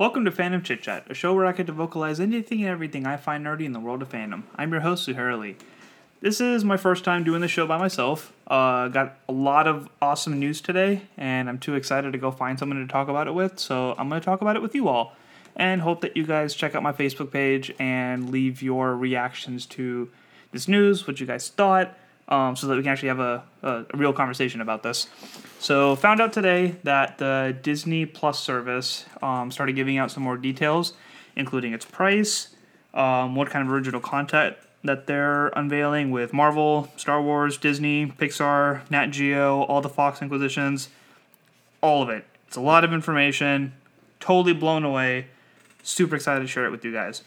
Welcome to Fandom Chit Chat, a show where I get to vocalize anything and everything I find nerdy in the world of fandom. I'm your host, Sue Hurley. This is my first time doing the show by myself. Uh, got a lot of awesome news today, and I'm too excited to go find someone to talk about it with, so I'm going to talk about it with you all. And hope that you guys check out my Facebook page and leave your reactions to this news, what you guys thought, um, so that we can actually have a, a, a real conversation about this. So, found out today that the Disney Plus service um, started giving out some more details, including its price, um, what kind of original content that they're unveiling with Marvel, Star Wars, Disney, Pixar, Nat Geo, all the Fox Inquisitions, all of it. It's a lot of information. Totally blown away. Super excited to share it with you guys.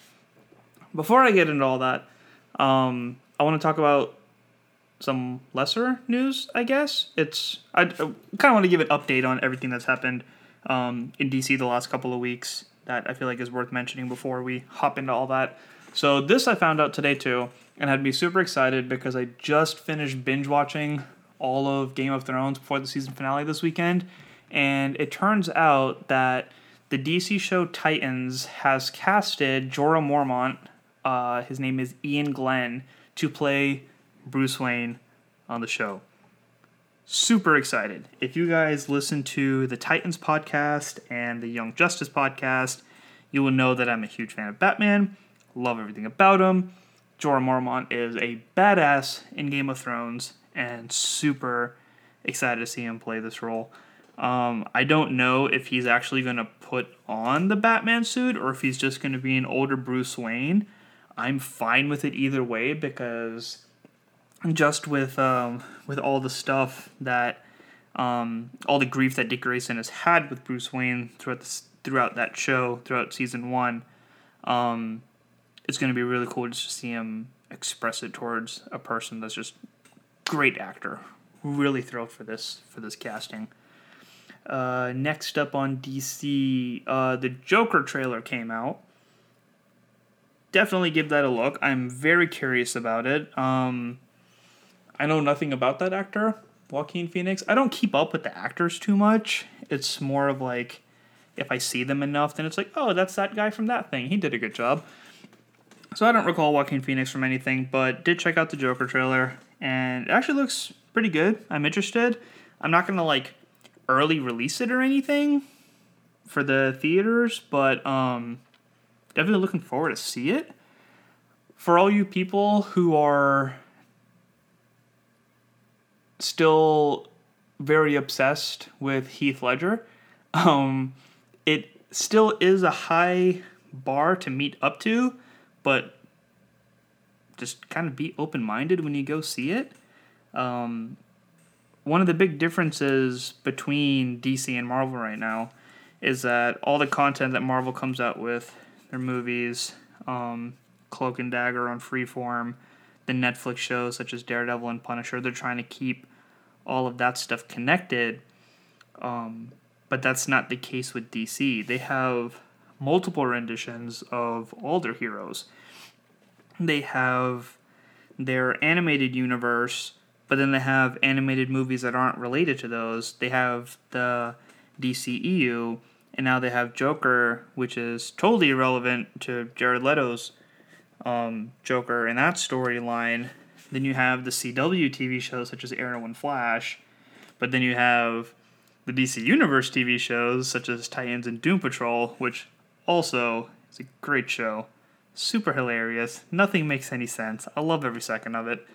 Before I get into all that, um, I want to talk about some lesser news, I guess. It's I, I kind of want to give an update on everything that's happened um, in DC the last couple of weeks that I feel like is worth mentioning before we hop into all that. So this I found out today too, and had me super excited because I just finished binge watching all of Game of Thrones before the season finale this weekend, and it turns out that the DC show Titans has casted Jorah Mormont. Uh, his name is Iain Glen to play Bruce Wayne on the show. Super excited. If you guys listen to the Titans podcast and the Young Justice podcast, you will know that I'm a huge fan of Batman. Love everything about him. Jorah Mormont is a badass in Game of Thrones and super excited to see him play this role. Um, I don't know if he's actually going to put on the Batman suit or if he's just going to be an older Bruce Wayne. I'm fine with it either way because just with um, with all the stuff that um, all the grief that Dick Grayson has had with Bruce Wayne throughout throughout that show throughout season one, um, it's going to be really cool just to see him express it towards a person that's just great actor. Really thrilled for this for this casting. Uh, next up on DC, uh, the Joker trailer came out. Definitely give that a look. I'm very curious about it. Um, I know nothing about that actor, Joaquin Phoenix. I don't keep up with the actors too much. It's more of like if I see them enough, then it's like, oh, that's that guy from that thing. He did a good job. So I don't recall Joaquin Phoenix from anything, but did check out the Joker trailer, and it actually looks pretty good. I'm interested. I'm not gonna like early release it or anything for the theaters, but um, definitely looking forward to see it. For all you people who are still very obsessed with Heath Ledger, um, it still is a high bar to meet up to, but just kind of be open minded when you go see it. Um, one of the big differences between DC and Marvel right now is that all the content that Marvel comes out with, their movies, um, Cloak and Dagger on Freeform, the Netflix shows such as Daredevil and Punisher, they're trying to keep all of that stuff connected. Um, but that's not the case with DC. They have multiple renditions of all their heroes. They have their animated universe but then they have animated movies that aren't related to those. They have the DCEU, and now they have Joker, which is totally irrelevant to Jared Leto's um, Joker in that storyline. Then you have the CW TV shows such as Arrow and Flash, but then you have the DC Universe TV shows such as Titans and Doom Patrol, which also is a great show. Super hilarious. Nothing makes any sense. I love every second of it.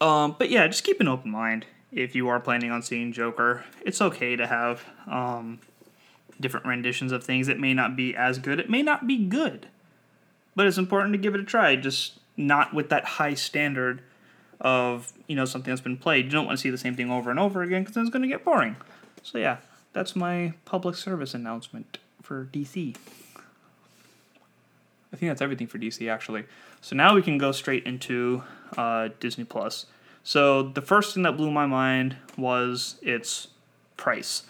Um, but yeah, just keep an open mind if you are planning on seeing Joker. It's okay to have um, different renditions of things. It may not be as good. It may not be good, but it's important to give it a try. Just not with that high standard of you know something that's been played. You don't want to see the same thing over and over again because then it's going to get boring. So yeah, that's my public service announcement for DC. I think that's everything for DC actually. So now we can go straight into uh, Disney Plus. So the first thing that blew my mind was its price.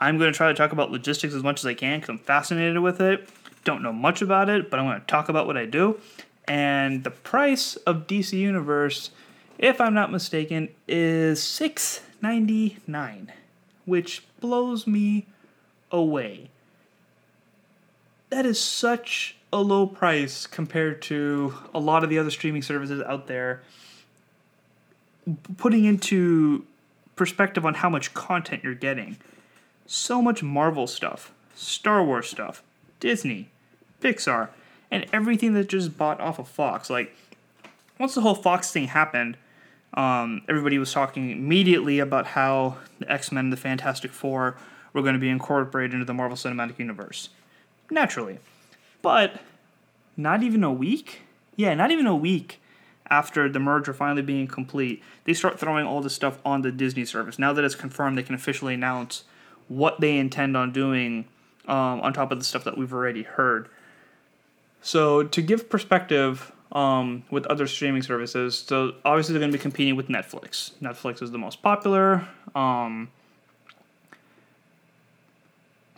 I'm going to try to talk about logistics as much as I can because I'm fascinated with it. Don't know much about it, but I'm going to talk about what I do. And the price of DC Universe, if I'm not mistaken, is $6.99, which blows me away. that is such a low price compared to a lot of the other streaming services out there. Putting into perspective on how much content you're getting. So much Marvel stuff, Star Wars stuff, Disney, Pixar, and everything that just bought off of Fox. Like, once the whole Fox thing happened, um, everybody was talking immediately about how the X Men and the Fantastic Four were going to be incorporated into the Marvel Cinematic Universe. Naturally. But not even a week? Yeah, not even a week after the merger finally being complete, they start throwing all this stuff on the Disney service. Now that it's confirmed, they can officially announce what they intend on doing um, on top of the stuff that we've already heard. So, to give perspective um, with other streaming services, so obviously they're going to be competing with Netflix. Netflix is the most popular. Um,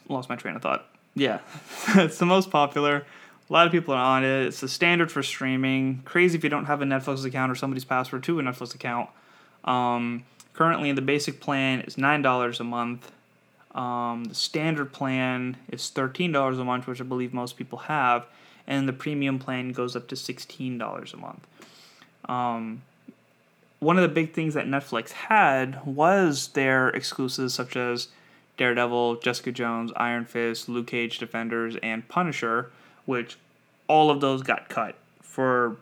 lost my train of thought. Yeah, it's the most popular. A lot of people are on it. It's the standard for streaming. Crazy if you don't have a Netflix account or somebody's password to a Netflix account. Um, currently, the basic plan is nine dollars a month. Um, the standard plan is thirteen dollars a month, which I believe most people have, and the premium plan goes up to sixteen dollars a month. Um, one of the big things that Netflix had was their exclusives, such as Daredevil, Jessica Jones, Iron Fist, Luke Cage, Defenders, and Punisher which all of those got cut for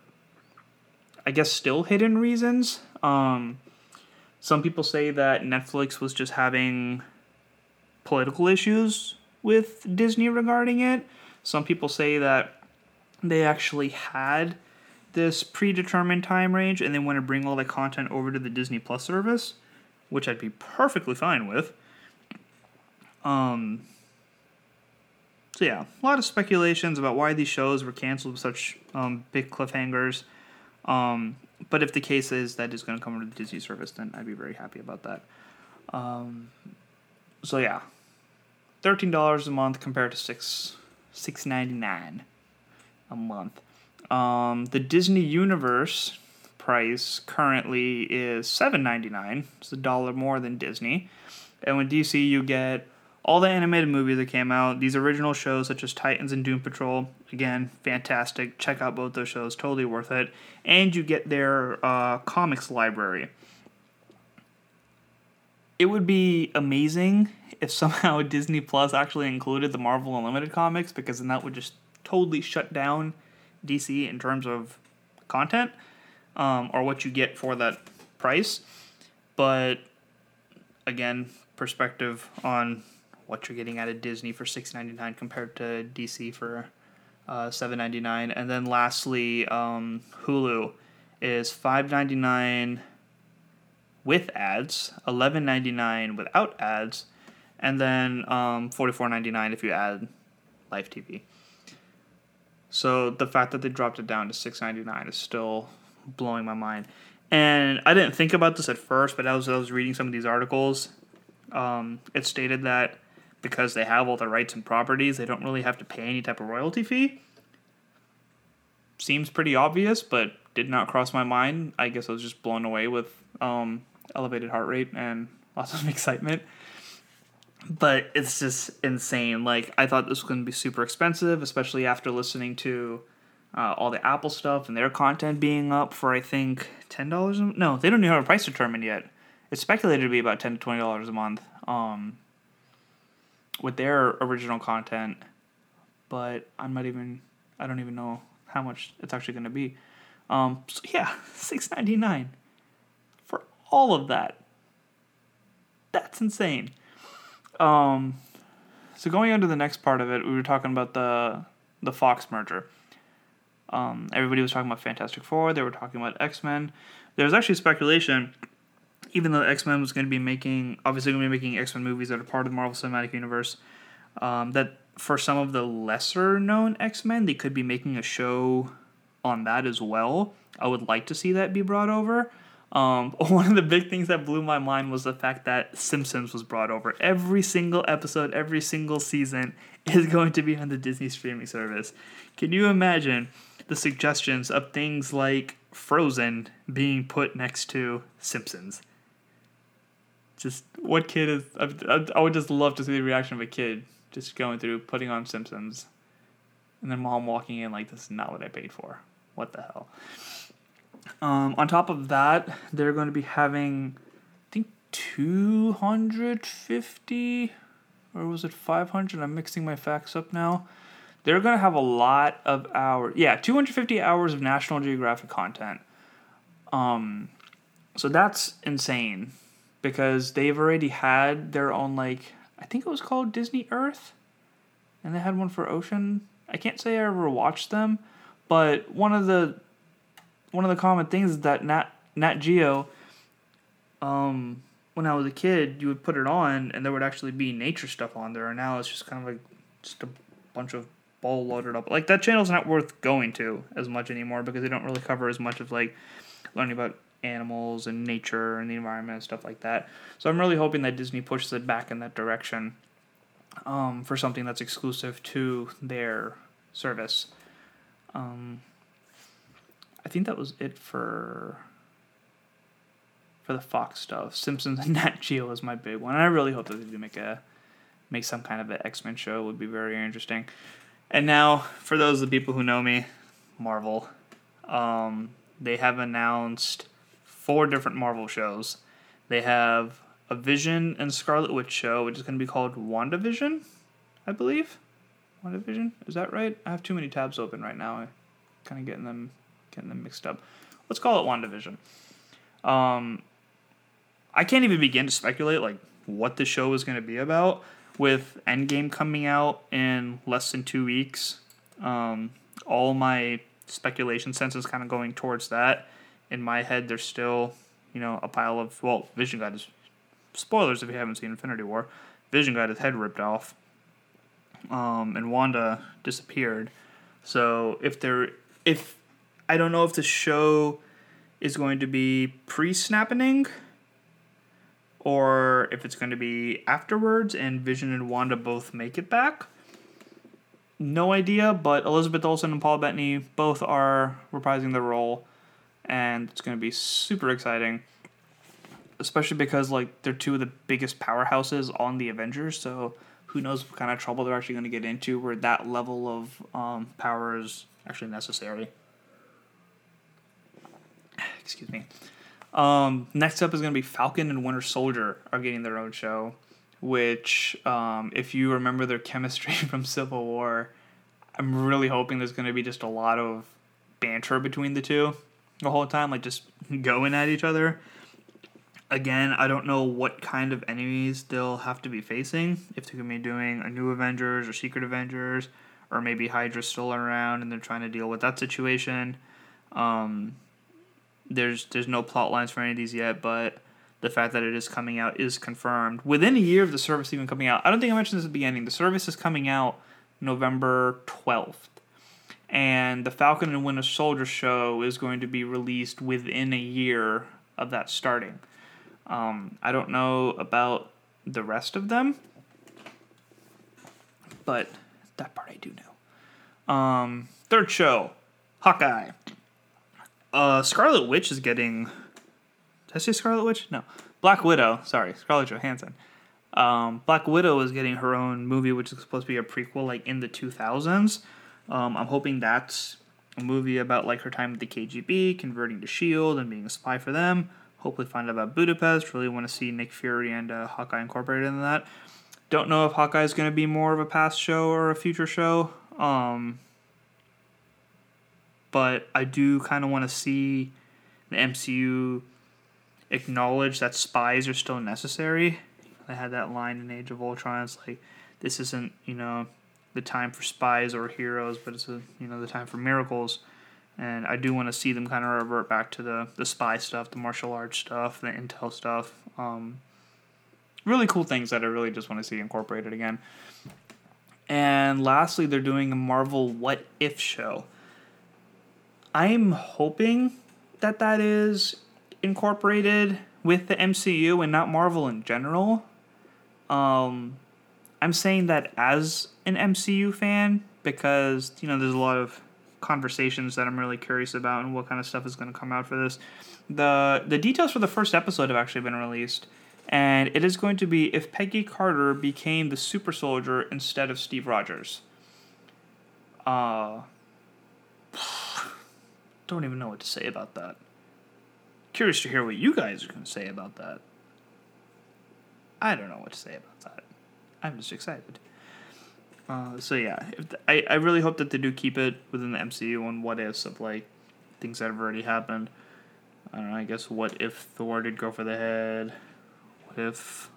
I guess still hidden reasons. Um, some people say that Netflix was just having political issues with Disney regarding it. Some people say that they actually had this predetermined time range and they want to bring all the content over to the Disney Plus service, which I'd be perfectly fine with. Um, so yeah, a lot of speculations about why these shows were canceled with such um, big cliffhangers. Um, but if the case is that is going to come to the Disney service, then I'd be very happy about that. Um, so yeah, thirteen dollars a month compared to six six ninety nine a month. Um, the Disney Universe price currently is seven ninety nine. It's a dollar more than Disney, and with DC you get all the animated movies that came out, these original shows such as Titans and Doom Patrol, again, fantastic. Check out both those shows, totally worth it. And you get their uh, comics library. It would be amazing if somehow Disney Plus actually included the Marvel Unlimited comics, because then that would just totally shut down DC in terms of content um, or what you get for that price. But again, perspective on what you're getting out of Disney for six ninety nine compared to DC for uh, seven ninety nine, and then lastly, um, Hulu is five ninety nine with ads, eleven ninety nine without ads, and then um, forty four ninety nine if you add live TV. So the fact that they dropped it down to six ninety nine is still blowing my mind. And I didn't think about this at first, but as I was reading some of these articles, um, it stated that because they have all the rights and properties, they don't really have to pay any type of royalty fee. Seems pretty obvious, but did not cross my mind. I guess I was just blown away with um, elevated heart rate and lots of excitement. But it's just insane. Like, I thought this was going to be super expensive, especially after listening to uh, all the Apple stuff and their content being up for, I think, $10. No, they don't even have a price determined yet. It's speculated to be about 10 to $20 a month. Um, with their original content, but I'm not even I don't even know how much it's actually going to be. Um, so yeah, six ninety nine for all of that. That's insane. Um, so going on to the next part of it, we were talking about the the Fox merger. Um, everybody was talking about Fantastic Four. They were talking about X Men. There was actually speculation even though X Men was going to be making, obviously going to be making X Men movies that are part of the Marvel Cinematic Universe, um, that for some of the lesser known X Men, they could be making a show on that as well. I would like to see that be brought over. Um, one of the big things that blew my mind was the fact that Simpsons was brought over. Every single episode, every single season is going to be on the Disney streaming service. Can you imagine the suggestions of things like Frozen being put next to Simpsons? just what kid is? I, I, would just love to see the reaction of a kid just going through putting on Simpsons. And then mom walking in like, this is not what I paid for. What the hell? Um, on top of that, they're going to be having, I think, 250 or was it 500? I'm mixing my facts up now. They're going to have a lot of hours. Yeah, 250 hours of National Geographic content. Um, so that's insane because they've already had their own like I think it was called Disney Earth, and they had one for Ocean. I can't say I ever watched them, but one of the one of the common things is that Nat Nat Geo. Um, when I was a kid, you would put it on, and there would actually be nature stuff on there. And now it's just kind of like just a bunch of ball loaded up. Like that channel's not worth going to as much anymore because they don't really cover as much of like learning about animals and nature and the environment and stuff like that. So I'm really hoping that Disney pushes it back in that direction um, for something that's exclusive to their service. Um, I think that was it for for the Fox stuff. Simpsons and Nat Geo is my big one. And I really hope that they do make a make some kind of an X Men show. It would be very interesting. And now, for those of the people who know me, Marvel, um, they have announced four different Marvel shows. They have a Vision and Scarlet Witch show, which is going to be called WandaVision, I believe. WandaVision, is that right? I have too many tabs open right now. I'm kind of getting them getting them mixed up. Let's call it WandaVision. Um, I can't even begin to speculate like what the show is going to be about. With Endgame coming out in less than two weeks, um, all my speculation sense is kind of going towards that. In my head, there's still, you know, a pile of well, Vision got his spoilers if you haven't seen Infinity War. Vision got his head ripped off, um, and Wanda disappeared. So if there, if I don't know if the show is going to be pre-snapping or if it's going to be afterwards and Vision and Wanda both make it back. No idea, but Elizabeth Olsen and Paul Bettany both are reprising the role, and it's going to be super exciting. Especially because like they're two of the biggest powerhouses on the Avengers, so who knows what kind of trouble they're actually going to get into where that level of um, power is actually necessary. Excuse me. Um, next up is going to be Falcon and Winter Soldier are getting their own show, which, um, if you remember their chemistry from Civil War, I'm really hoping there's going to be just a lot of banter between the two the whole time, like just going at each other. Again, I don't know what kind of enemies they'll have to be facing. If they're going to be doing a new Avengers or Secret Avengers, or maybe Hydra's still around and they're trying to deal with that situation. Um, there's there's no plot lines for any of these yet, but the fact that it is coming out is confirmed within a year of the service even coming out. I don't think I mentioned this at the beginning. The service is coming out November twelfth, and the Falcon and Winter Soldier show is going to be released within a year of that starting. Um, I don't know about the rest of them, but that part I do know. Um, third show, Hawkeye. Uh, Scarlet Witch is getting. Did I say Scarlet Witch? No, Black Widow. Sorry, Scarlett Johansson. Um, Black Widow is getting her own movie, which is supposed to be a prequel, like in the two thousands. Um, I'm hoping that's a movie about like her time with the KGB, converting to Shield, and being a spy for them. Hopefully, find out about Budapest. Really want to see Nick Fury and uh, Hawkeye incorporated in that. Don't know if Hawkeye is going to be more of a past show or a future show. Um, but I do kind of want to see the MCU acknowledge that spies are still necessary. I had that line in Age of Ultron. It's like this isn't you know the time for spies or heroes, but it's a you know the time for miracles. And I do want to see them kind of revert back to the the spy stuff, the martial arts stuff, the intel stuff. Um, really cool things that I really just want to see incorporated again. And lastly, they're doing a Marvel What If show. I'm hoping that that is incorporated with the MCU and not Marvel in general. Um, I'm saying that as an MCU fan because you know there's a lot of conversations that I'm really curious about and what kind of stuff is going to come out for this. the The details for the first episode have actually been released, and it is going to be if Peggy Carter became the super soldier instead of Steve Rogers. Uh, don't even know what to say about that. Curious to hear what you guys are going to say about that. I don't know what to say about that. I'm just excited. Uh, so yeah, I I really hope that they do keep it within the MCU and what ifs of like things that have already happened. I don't know. I guess what if Thor did go for the head? What if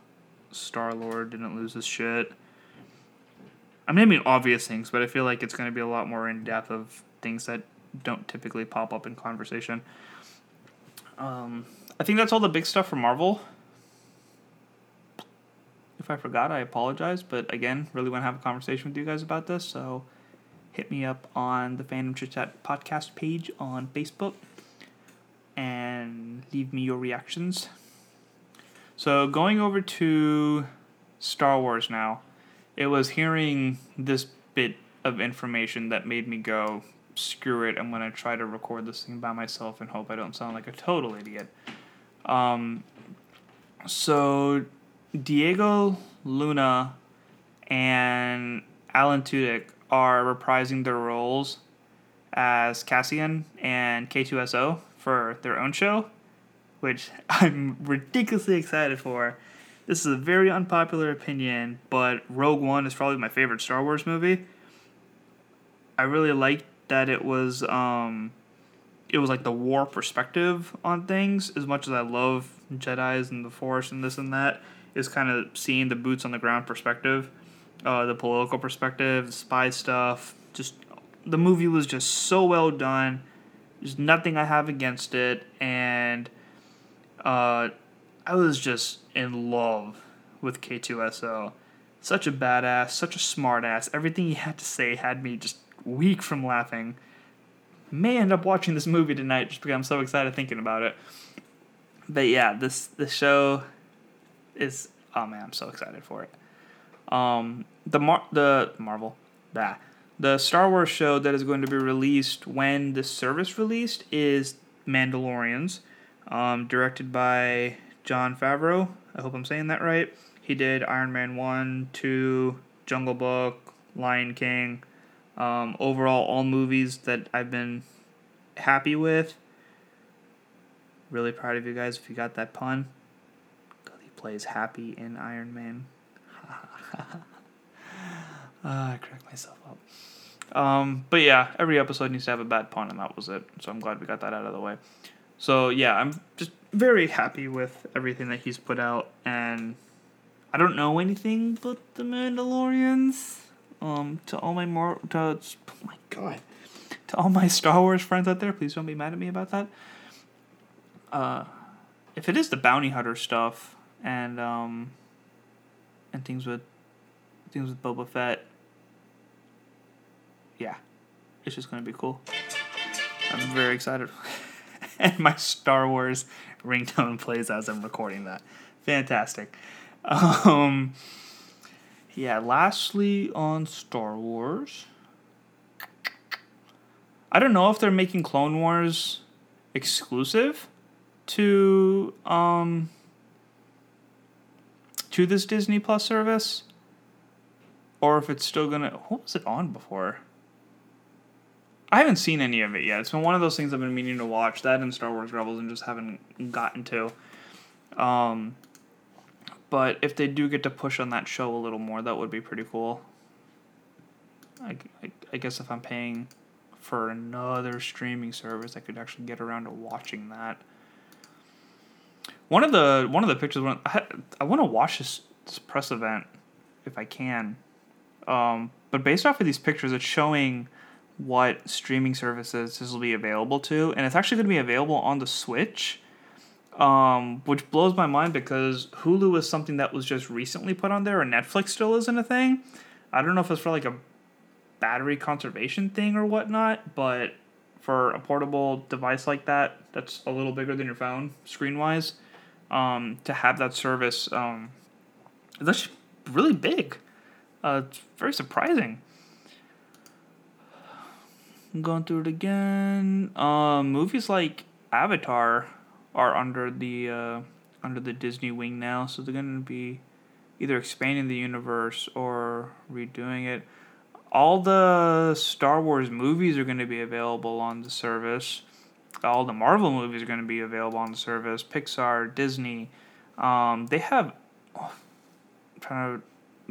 Star Lord didn't lose his shit? I'm naming obvious things, but I feel like it's going to be a lot more in depth of things that don't typically pop up in conversation. Um, I think that's all the big stuff for Marvel. If I forgot, I apologize. But again, really want to have a conversation with you guys about this. So hit me up on the Fandom Chit Chat podcast page on Facebook and leave me your reactions. So going over to Star Wars now, it was hearing this bit of information that made me go, screw it, I'm gonna try to record this thing by myself and hope I don't sound like a total idiot. Um, so Diego Luna and Alan Tudyk are reprising their roles as Cassian and K2SO for their own show, which I'm ridiculously excited for. This is a very unpopular opinion, but Rogue One is probably my favorite Star Wars movie. I really liked that it was um it was like the war perspective on things as much as I love Jedi's and the Force and this and that is kind of seeing the boots on the ground perspective, uh, the political perspective, the spy stuff. Just the movie was just so well done. There's nothing I have against it, and uh, I was just in love with K2SO. Such a badass, such a smartass. Everything he had to say had me just weak from laughing. May end up watching this movie tonight just because I'm so excited thinking about it. But yeah, this the show is oh man, I'm so excited for it. Um, the Mar the Marvel, that the Star Wars show that is going to be released when the service released is Mandalorians, um, directed by Jon Favreau. I hope I'm saying that right. He did Iron Man 1, 2, Jungle Book, Lion King. Um, overall, all movies that I've been happy with. Really proud of you guys if you got that pun. He plays Happy in Iron Man. Ah, I cracked myself up. Um, but yeah, every episode needs to have a bad pun, and that was it. So I'm glad we got that out of the way. So yeah, I'm just very happy with everything that he's put out, and I don't know anything but the Mandalorians. Um, to all my more to oh my god, to all my Star Wars friends out there, please don't be mad at me about that. Uh, if it is the bounty hunter stuff and um, and things with things with Boba Fett, yeah, it's just gonna be cool. I'm very excited, and my Star Wars ringtone plays as I'm recording that. Fantastic. Um, yeah, lastly on Star Wars. I don't know if they're making Clone Wars exclusive to um to this Disney Plus service or if it's still going to what was it on before? I haven't seen any of it yet. It's been one of those things I've been meaning to watch that and Star Wars Rebels and just haven't gotten to. Um but if they do get to push on that show a little more, that would be pretty cool. I, I, I guess if I'm paying for another streaming service, I could actually get around to watching that. One of the one of the pictures, I, I want to watch this, this press event if I can. Um, but based off of these pictures, it's showing what streaming services this will be available to, and it's actually going to be available on the Switch um, which blows my mind because Hulu is something that was just recently put on there, and Netflix still isn't a thing. I don't know if it's for like a battery conservation thing or whatnot, but for a portable device like that, that's a little bigger than your phone screen wise, um, to have that service, um, that's really big. Uh, it's very surprising. I'm going through it again. Um, movies like Avatar are under the uh, under the Disney wing now, so they're going to be either expanding the universe or redoing it. all the Star Wars movies are going to be available on the service. All the Marvel movies are going to be available on the service. Pixar, Disney, um, they have. Oh, I'm trying to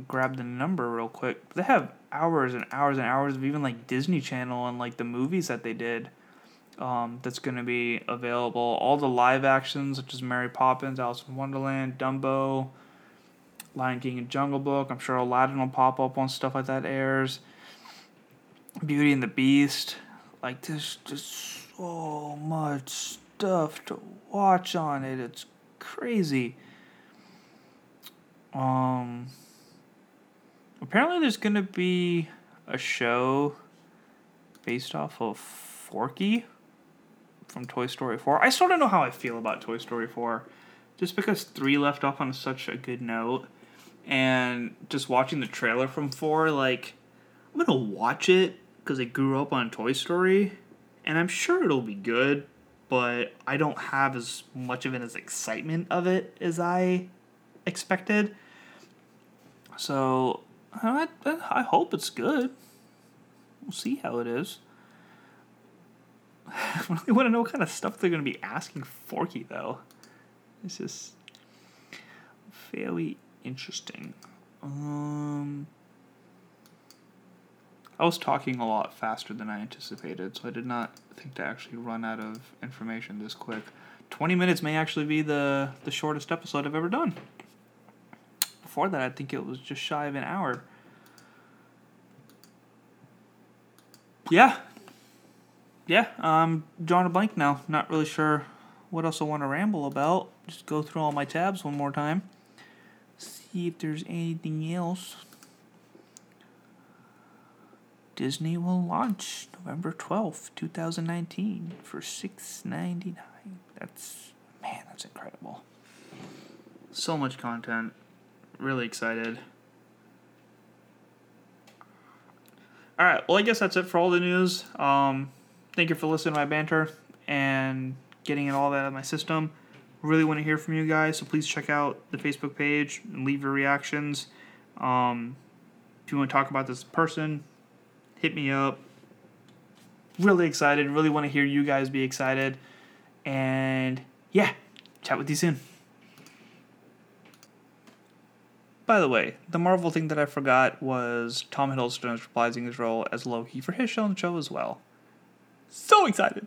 grab the number real quick. They have hours and hours and hours of even like Disney Channel and like the movies that they did. Um, that's going to be available. All the live actions, such as Mary Poppins, Alice in Wonderland, Dumbo, Lion King and Jungle Book. I'm sure Aladdin will pop up on stuff like that airs. Beauty and the Beast. Like there's just so much stuff to watch on it. It's crazy. Um apparently there's gonna be a show based off of Forky from Toy Story 4. I sort of know how I feel about Toy Story 4. Just because 3 left off on such a good note and just watching the trailer from 4 like I'm going to watch it because I grew up on Toy Story and I'm sure it'll be good, but I don't have as much of it as excitement of it as I expected. So I, I hope it's good. We'll see how it is. I really want to know what kind of stuff they're going to be asking Forky, though. It's just fairly interesting. Um, I was talking a lot faster than I anticipated, so I did not think to actually run out of information this quick. 20 minutes may actually be the, the shortest episode I've ever done. Before that, I think it was just shy of an hour. Yeah. Yeah, I'm drawing a blank now. Not really sure what else I want to ramble about. Just go through all my tabs one more time. See if there's anything else. Disney will launch November 12th, 2019 for 6.99. That's man, that's incredible. So much content. Really excited. All right, well I guess that's it for all the news. Um thank you for listening to my banter and getting it all that out of my system. Really want to hear from you guys, so please check out the Facebook page and leave your reactions. Um, if you want to talk about this person, hit me up. Really excited. Really want to hear you guys be excited. And yeah, chat with you soon. By the way, the Marvel thing that I forgot was Tom Hiddleston is reprising his role as Loki for his show on the show as well. So excited!